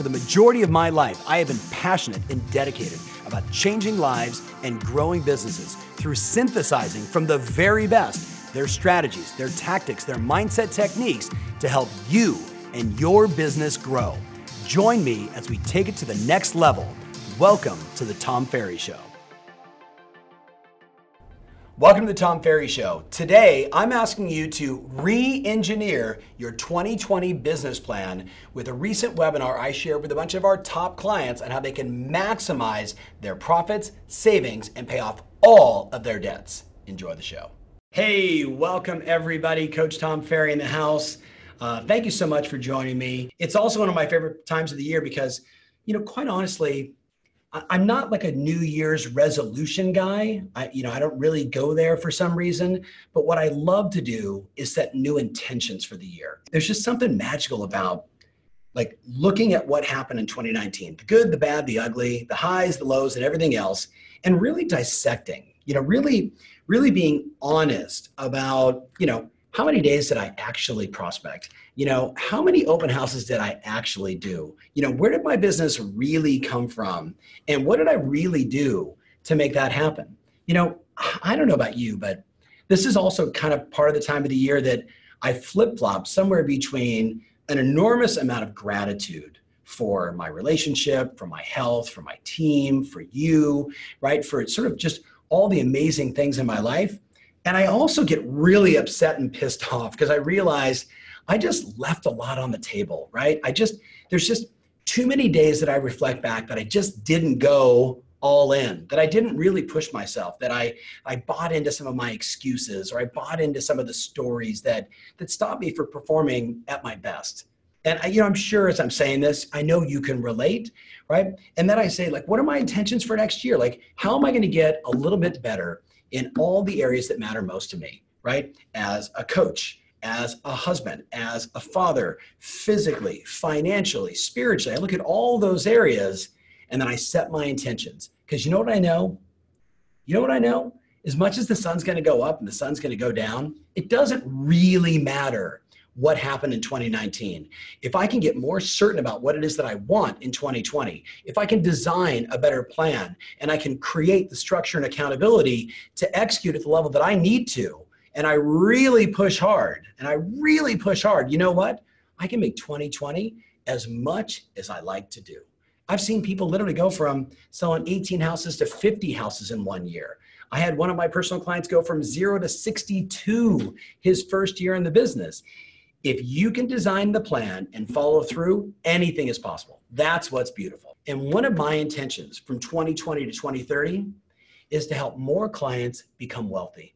For the majority of my life, I have been passionate and dedicated about changing lives and growing businesses through synthesizing from the very best their strategies, their tactics, their mindset techniques to help you and your business grow. Join me as we take it to the next level. Welcome to the Tom Ferry Show. Welcome to the Tom Ferry Show. Today, I'm asking you to re engineer your 2020 business plan with a recent webinar I shared with a bunch of our top clients on how they can maximize their profits, savings, and pay off all of their debts. Enjoy the show. Hey, welcome everybody. Coach Tom Ferry in the house. Uh, thank you so much for joining me. It's also one of my favorite times of the year because, you know, quite honestly, I'm not like a New Year's resolution guy. I, you know, I don't really go there for some reason. But what I love to do is set new intentions for the year. There's just something magical about like looking at what happened in 2019 the good, the bad, the ugly, the highs, the lows, and everything else, and really dissecting, you know, really, really being honest about, you know, how many days did I actually prospect? You know, how many open houses did I actually do? You know, where did my business really come from? And what did I really do to make that happen? You know, I don't know about you, but this is also kind of part of the time of the year that I flip flop somewhere between an enormous amount of gratitude for my relationship, for my health, for my team, for you, right? For sort of just all the amazing things in my life and I also get really upset and pissed off because I realize I just left a lot on the table, right? I just, there's just too many days that I reflect back that I just didn't go all in, that I didn't really push myself, that I, I bought into some of my excuses or I bought into some of the stories that, that stopped me from performing at my best. And I, you know, I'm sure as I'm saying this, I know you can relate, right? And then I say, like, what are my intentions for next year? Like, how am I going to get a little bit better in all the areas that matter most to me, right? As a coach, as a husband, as a father, physically, financially, spiritually. I look at all those areas and then I set my intentions. Because you know what I know? You know what I know? As much as the sun's going to go up and the sun's going to go down, it doesn't really matter what happened in 2019, if I can get more certain about what it is that I want in 2020, if I can design a better plan and I can create the structure and accountability to execute at the level that I need to, and I really push hard, and I really push hard, you know what? I can make 2020 as much as I like to do. I've seen people literally go from selling 18 houses to 50 houses in one year. I had one of my personal clients go from zero to 62 his first year in the business. If you can design the plan and follow through, anything is possible. That's what's beautiful. And one of my intentions from 2020 to 2030 is to help more clients become wealthy.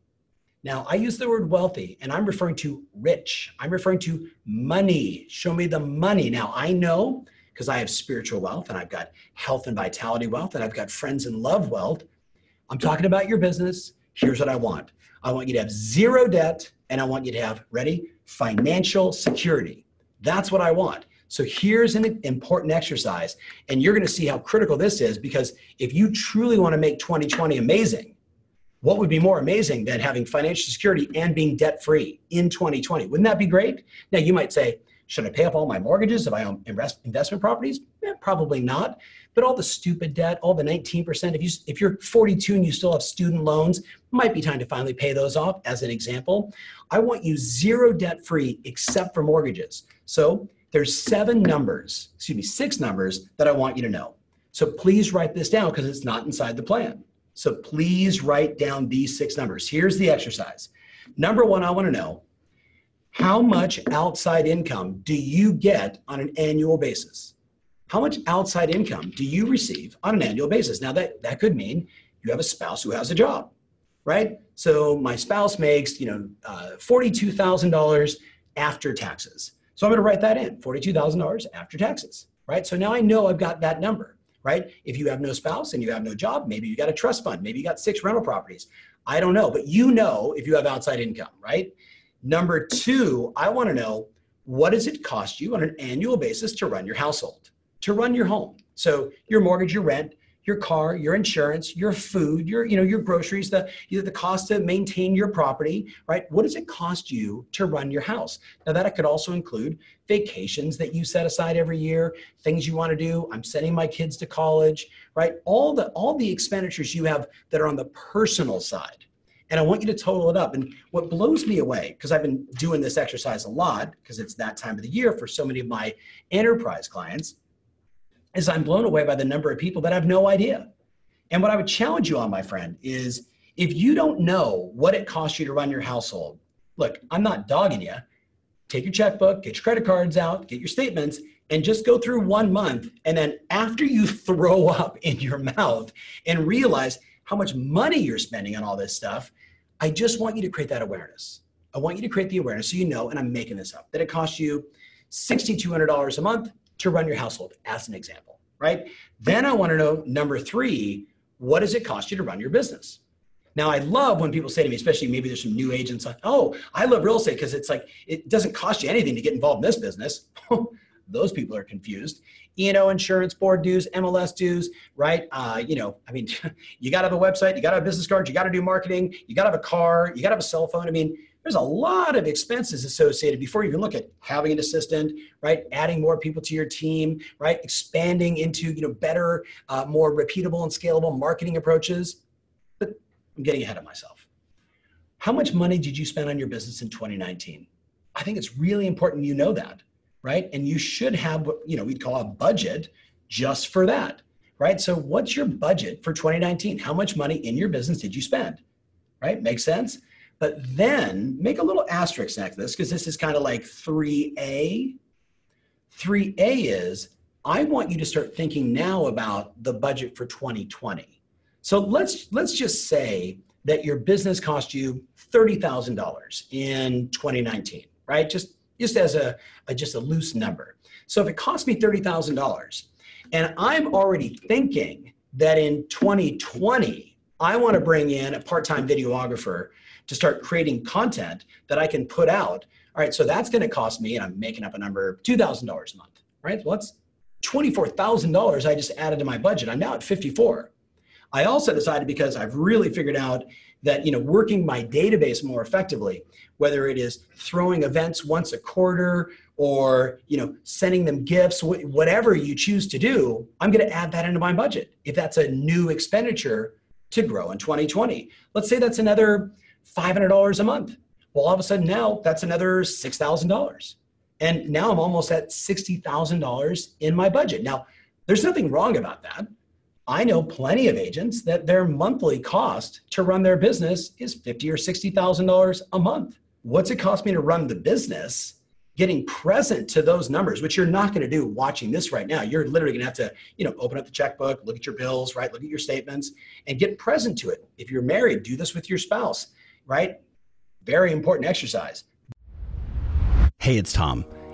Now, I use the word wealthy and I'm referring to rich. I'm referring to money. Show me the money. Now, I know because I have spiritual wealth and I've got health and vitality wealth and I've got friends and love wealth. I'm talking about your business. Here's what I want I want you to have zero debt and I want you to have, ready, financial security. That's what I want. So here's an important exercise, and you're going to see how critical this is because if you truly want to make 2020 amazing, what would be more amazing than having financial security and being debt free in 2020? Wouldn't that be great? Now, you might say, should I pay off all my mortgages if I own invest, investment properties? Eh, probably not. But all the stupid debt, all the 19%, if, you, if you're 42 and you still have student loans, might be time to finally pay those off as an example. I want you zero debt free except for mortgages. So there's seven numbers, excuse me, six numbers that I want you to know. So please write this down because it's not inside the plan. So please write down these six numbers. Here's the exercise. Number one, I want to know how much outside income do you get on an annual basis? How much outside income do you receive on an annual basis? Now, that, that could mean you have a spouse who has a job, right? So my spouse makes, you know, uh, $42,000 after taxes. So I'm going to write that in, $42,000 after taxes, right? So now I know I've got that number, right? If you have no spouse and you have no job, maybe you got a trust fund, maybe you got six rental properties. I don't know, but you know if you have outside income, right? Number two, I want to know what does it cost you on an annual basis to run your household, to run your home? So your mortgage, your rent, your car, your insurance, your food, your you know your groceries, the you know, the cost to maintain your property, right? What does it cost you to run your house? Now that could also include vacations that you set aside every year, things you want to do. I'm sending my kids to college, right? All the all the expenditures you have that are on the personal side. And I want you to total it up. And what blows me away, because I've been doing this exercise a lot, because it's that time of the year for so many of my enterprise clients, is I'm blown away by the number of people that have no idea. And what I would challenge you on, my friend, is if you don't know what it costs you to run your household, look, I'm not dogging you. Take your checkbook, get your credit cards out, get your statements, and just go through one month. And then after you throw up in your mouth and realize how much money you're spending on all this stuff, I just want you to create that awareness. I want you to create the awareness so you know, and I'm making this up, that it costs you $6,200 a month to run your household, as an example, right? Then I want to know number three, what does it cost you to run your business? Now, I love when people say to me, especially maybe there's some new agents, like, oh, I love real estate because it's like, it doesn't cost you anything to get involved in this business. Those people are confused. E&O insurance board dues, MLS dues, right? Uh, you know, I mean, you got to have a website, you got to have business cards, you got to do marketing, you got to have a car, you got to have a cell phone. I mean, there's a lot of expenses associated before you even look at having an assistant, right? Adding more people to your team, right? Expanding into you know better, uh, more repeatable and scalable marketing approaches. But I'm getting ahead of myself. How much money did you spend on your business in 2019? I think it's really important you know that, right? And you should have what you know we'd call a budget just for that, right? So what's your budget for 2019? How much money in your business did you spend? Right? Makes sense? But then make a little asterisk next to this because this is kind of like 3A. 3A is I want you to start thinking now about the budget for 2020. So let's let's just say that your business cost you $30,000 in 2019, right? Just just as a, a just a loose number. So if it cost me $30,000 and I'm already thinking that in 2020 I want to bring in a part-time videographer to start creating content that I can put out. All right, so that's going to cost me, and I'm making up a number, $2,000 a month, right? Well, that's $24,000 I just added to my budget. I'm now at 54. I also decided because I've really figured out that you know working my database more effectively, whether it is throwing events once a quarter or you know sending them gifts, whatever you choose to do, I'm going to add that into my budget. If that's a new expenditure to grow in 2020, let's say that's another $500 a month. Well, all of a sudden now that's another $6,000. And now I'm almost at $60,000 in my budget. Now, there's nothing wrong about that. I know plenty of agents that their monthly cost to run their business is fifty or sixty thousand dollars a month. What's it cost me to run the business? Getting present to those numbers, which you're not going to do watching this right now. You're literally going to have to, you know, open up the checkbook, look at your bills, right? Look at your statements, and get present to it. If you're married, do this with your spouse right? Very important exercise. Hey, it's Tom.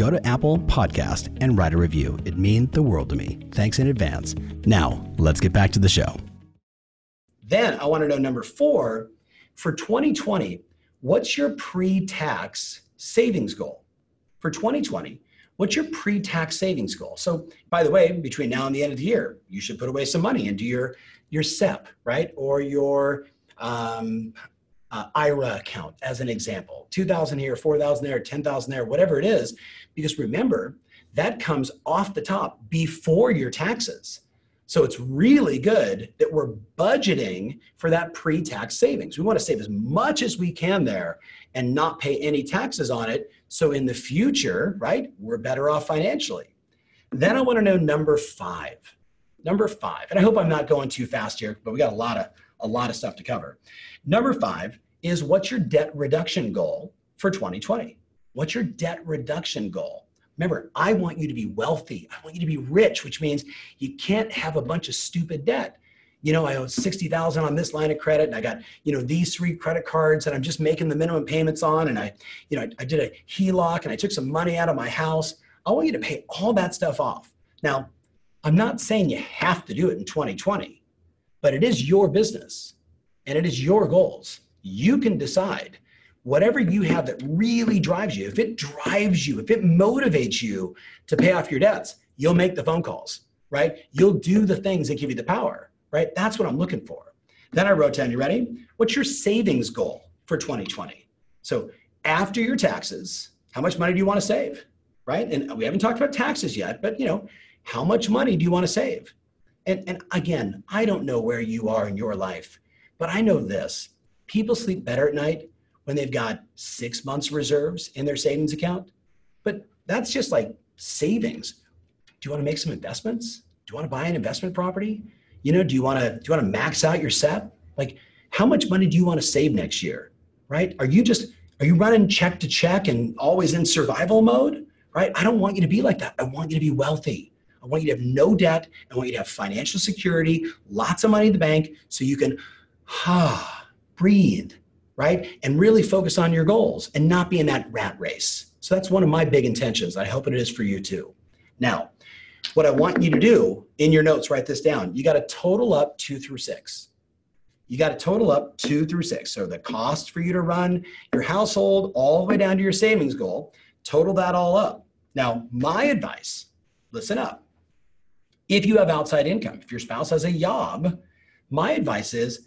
go to Apple Podcast and write a review. It means the world to me. Thanks in advance. Now, let's get back to the show. Then I want to know number four for 2020, what's your pre tax savings goal? For 2020, what's your pre tax savings goal? So, by the way, between now and the end of the year, you should put away some money into your, your SEP, right? Or your um, uh, IRA account as an example, 2000 here, 4000 there, 10,000 there, whatever it is. Because remember, that comes off the top before your taxes. So it's really good that we're budgeting for that pre tax savings. We want to save as much as we can there and not pay any taxes on it. So in the future, right, we're better off financially. Then I want to know number five. Number five, and I hope I'm not going too fast here, but we got a lot of a lot of stuff to cover. Number five is what's your debt reduction goal for 2020? What's your debt reduction goal? Remember, I want you to be wealthy. I want you to be rich, which means you can't have a bunch of stupid debt. you know, I owe 60,000 on this line of credit and I got, you know, these three credit cards that I'm just making the minimum payments on. And I, you know, I, I did a HELOC and I took some money out of my house. I want you to pay all that stuff off. Now, I'm not saying you have to do it in 2020, but it is your business and it is your goals. You can decide whatever you have that really drives you. If it drives you, if it motivates you to pay off your debts, you'll make the phone calls, right? You'll do the things that give you the power right? That's what I'm looking for. Then I wrote down, you ready? What's your savings goal for 2020? So after your taxes, how much money do you want to save? Right? And we haven't talked about taxes yet, but you know, how much money do you want to save? And, and again, I don't know where you are in your life, but I know this. People sleep better at night when they've got six months reserves in their savings account. But that's just like savings. Do you want to make some investments? Do you want to buy an investment property? You know, do you want to do you want to max out your SEP? Like, how much money do you want to save next year? Right? Are you just are you running check to check and always in survival mode? Right? I don't want you to be like that. I want you to be wealthy. I want you to have no debt. I want you to have financial security, lots of money in the bank, so you can ah, breathe, right? And really focus on your goals and not be in that rat race. So that's one of my big intentions. I hope it is for you too. Now, what I want you to do in your notes, write this down. You got to total up two through six. You got to total up two through six. So the cost for you to run your household all the way down to your savings goal, total that all up. Now, my advice listen up. If you have outside income, if your spouse has a job, my advice is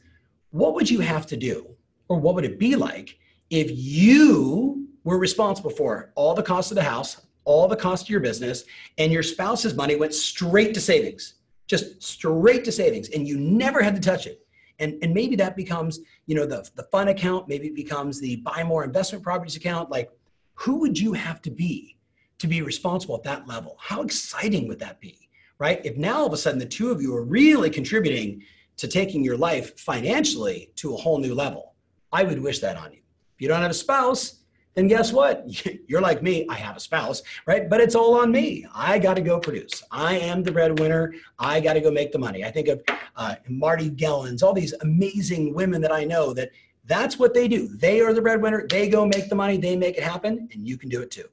what would you have to do or what would it be like if you were responsible for all the cost of the house, all the cost of your business and your spouse's money went straight to savings just straight to savings and you never had to touch it? And, and maybe that becomes you know the, the fun account maybe it becomes the buy more investment properties account like who would you have to be to be responsible at that level? How exciting would that be right? If now all of a sudden the two of you are really contributing to taking your life financially to a whole new level i would wish that on you if you don't have a spouse then guess what? You're like me. I have a spouse, right? But it's all on me. I got to go produce. I am the breadwinner. I got to go make the money. I think of uh, Marty Gellens, all these amazing women that I know that that's what they do. They are the breadwinner. They go make the money. They make it happen, and you can do it too.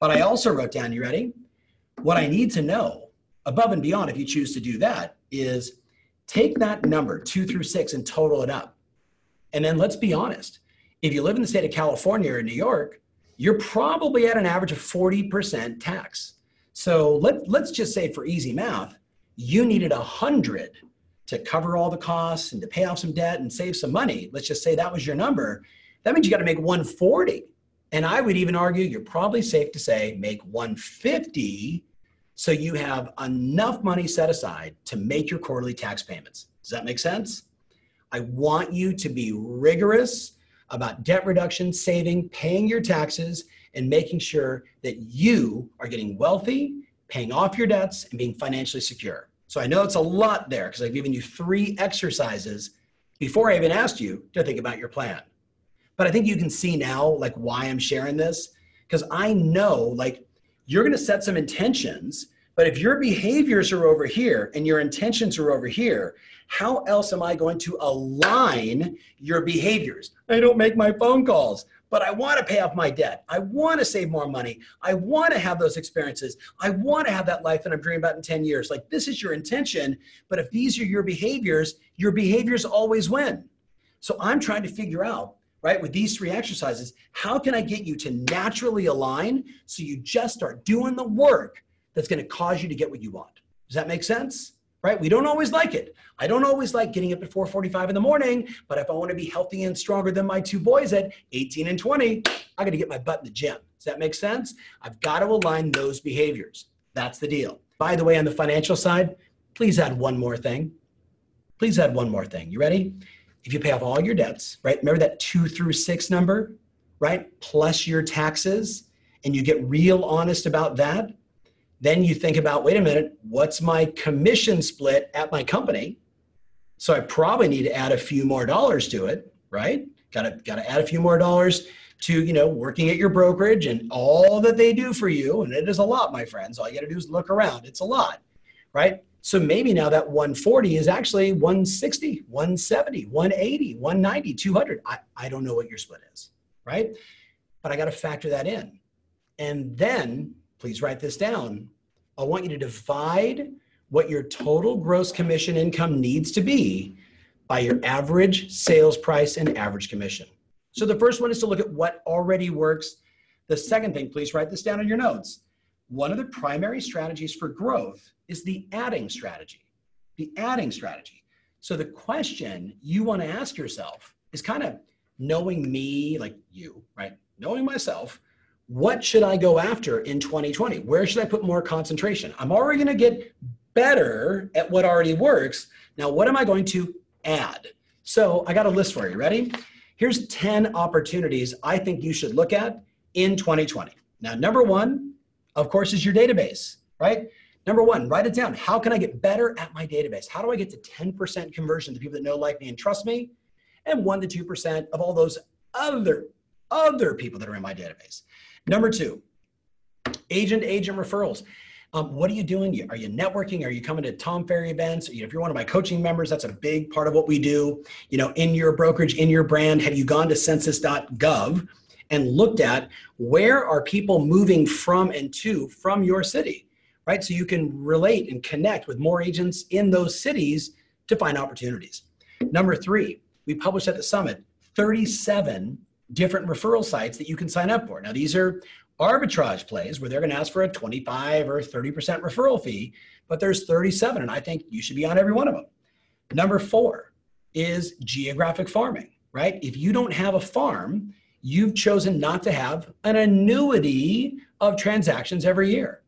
But I also wrote down, you ready? What I need to know above and beyond, if you choose to do that, is take that number two through six and total it up. And then let's be honest if you live in the state of California or New York, you're probably at an average of 40% tax. So let, let's just say for easy math, you needed 100 to cover all the costs and to pay off some debt and save some money. Let's just say that was your number. That means you got to make 140. And I would even argue you're probably safe to say make 150 so you have enough money set aside to make your quarterly tax payments. Does that make sense? I want you to be rigorous about debt reduction, saving, paying your taxes, and making sure that you are getting wealthy, paying off your debts, and being financially secure. So I know it's a lot there because I've given you three exercises before I even asked you to think about your plan. But I think you can see now like why I'm sharing this because I know like you're going to set some intentions, but if your behaviors are over here and your intentions are over here, how else am I going to align your behaviors? I don't make my phone calls, but I want to pay off my debt. I want to save more money. I want to have those experiences. I want to have that life that I'm dreaming about in 10 years. Like this is your intention, but if these are your behaviors, your behaviors always win. So I'm trying to figure out right with these three exercises how can i get you to naturally align so you just start doing the work that's going to cause you to get what you want does that make sense right? We don't always like it. I don't always like getting up at 4:45 in the morning, but if I want to be healthy and stronger than my two boys at 18 and 20, I got to get my butt in the gym. Does that make sense? I've got to align those behaviors. That's the deal. By the way, on the financial side, please add one more thing. Please add one more thing. You ready? If you pay off all your debts, right? Remember that 2 through 6 number, right? Plus your taxes and you get real honest about that, then you think about wait a minute, what's my commission split at my company? So I probably need to add a few more dollars to it, right? Got to got to add a few more dollars to you know working at your brokerage and all that they do for you, and it is a lot, my friends. All you got to do is look around. It's a lot, right? So maybe now that 140 is actually 160, 170, 180, 190, 200. I, I don't know what your split is, right? But I got to factor that in. And then, please write this down. I want you to divide what your total gross commission income needs to be by your average sales price and average commission. So the first one is to look at what already works. The second thing, please write this down in your notes. One of the primary strategies for growth is the adding strategy. The adding strategy. So the question you want to ask yourself is kind of knowing me, like you, right? Knowing myself, what should I go after in 2020? Where should I put more concentration? I'm already going to get better at what already works. Now, what am I going to add? So I got a list for you. Ready? Here's 10 opportunities I think you should look at in 2020. Now, number one, of course, is your database, right? Number one, write it down. How can I get better at my database? How do I get to 10% conversion to people that know, like me, and trust me? And 1% to 2% of all those other, other people that are in my database. Number two, agent agent referrals. Um, what are you doing? Are you networking? Are you coming to Tom Ferry events? If you're one of my coaching members, that's a big part of what we do. You know, in your brokerage, in your brand, have you gone to census.gov and looked at where are people moving from and to from your city, right? So you can relate and connect with more agents in those cities to find opportunities. Number three, we published at the summit 37 different referral sites that you can sign up for. Now, these are arbitrage plays where they're going to ask for a 25 or 30% referral fee, but there's 37, and I think you should be on every one of them. Number four is geographic farming, right? If you don't have a farm, you've chosen not to have an annuity of transactions every year.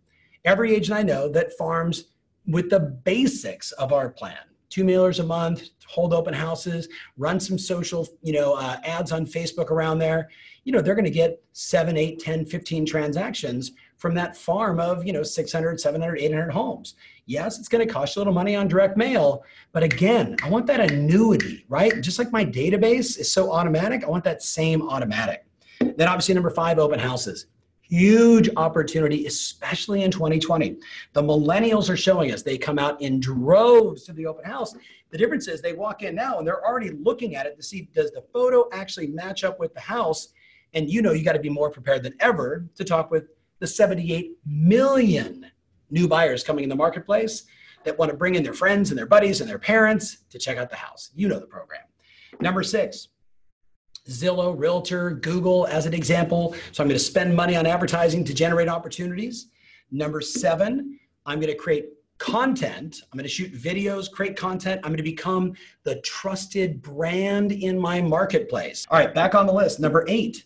Every agent I know that farms with the basics of our plan two mailers a month, hold open houses, run some social, you know, uh, ads on Facebook around there. You know, they're going to get seven, eight, 10, 15 transactions from that farm of, you know, 600, 700, 800 homes. Yes, it's going to cost you a little money on direct mail, but again, I want that annuity, right? Just like my database is so automatic, I want that same automatic. Then obviously number five, open houses huge opportunity, especially in 2020. The millennials are showing us they come out in droves to the open house. The difference is they walk in now and they're already looking at it to see does the photo actually match up with the house? And you know you got to be more prepared than ever to talk with the 78 million new buyers coming in the marketplace that want to bring in their friends and their buddies and their parents to check out the house. You know the program. Number six, Zillow, Realtor, Google as an example. So I'm going to spend money on advertising to generate opportunities. Number seven, I'm going to create content. I'm going to shoot videos, create content. I'm going to become the trusted brand in my marketplace. All right, back on the list. Number eight,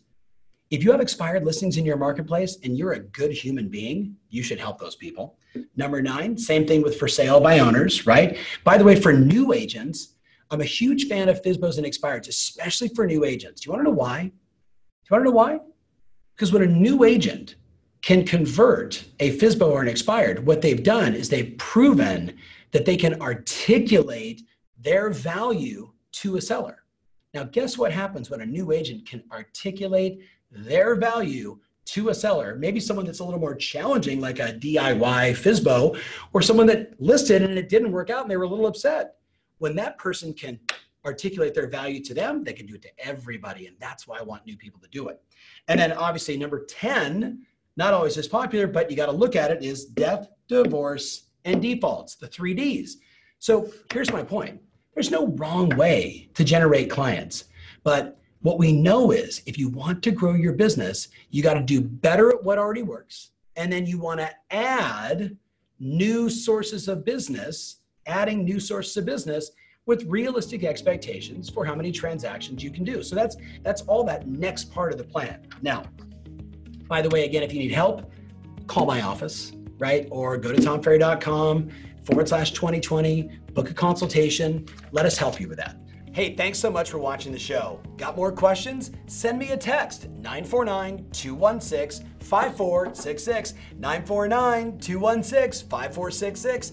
if you have expired listings in your marketplace and you're a good human being, you should help those people. Number nine, same thing with for sale by owners, right? By the way, for new agents, I'm a huge fan of FSBOs and expireds, especially for new agents. Do you want to know why? Do you want to know why? Because when a new agent can convert a FSBO or an expired, what they've done is they've proven that they can articulate their value to a seller. Now, guess what happens when a new agent can articulate their value to a seller? Maybe someone that's a little more challenging, like a DIY FSBO, or someone that listed and it didn't work out and they were a little upset when that person can articulate their value to them, they can do it to everybody. And that's why I want new people to do it. And then obviously, number 10, not always as popular, but you got to look at it is death, divorce, and defaults, the three Ds. So here's my point there's no wrong way to generate clients. But what we know is if you want to grow your business, you got to do better at what already works. And then you want to add new sources of business adding new sources of business with realistic expectations for how many transactions you can do. So that's that's all that next part of the plan. Now, by the way, again, if you need help, call my office, right? Or go to tomferry.com forward slash 2020, book a consultation. Let us help you with that. Hey, thanks so much for watching the show. Got more questions? Send me a text 949 216 5466. 949 216 5466.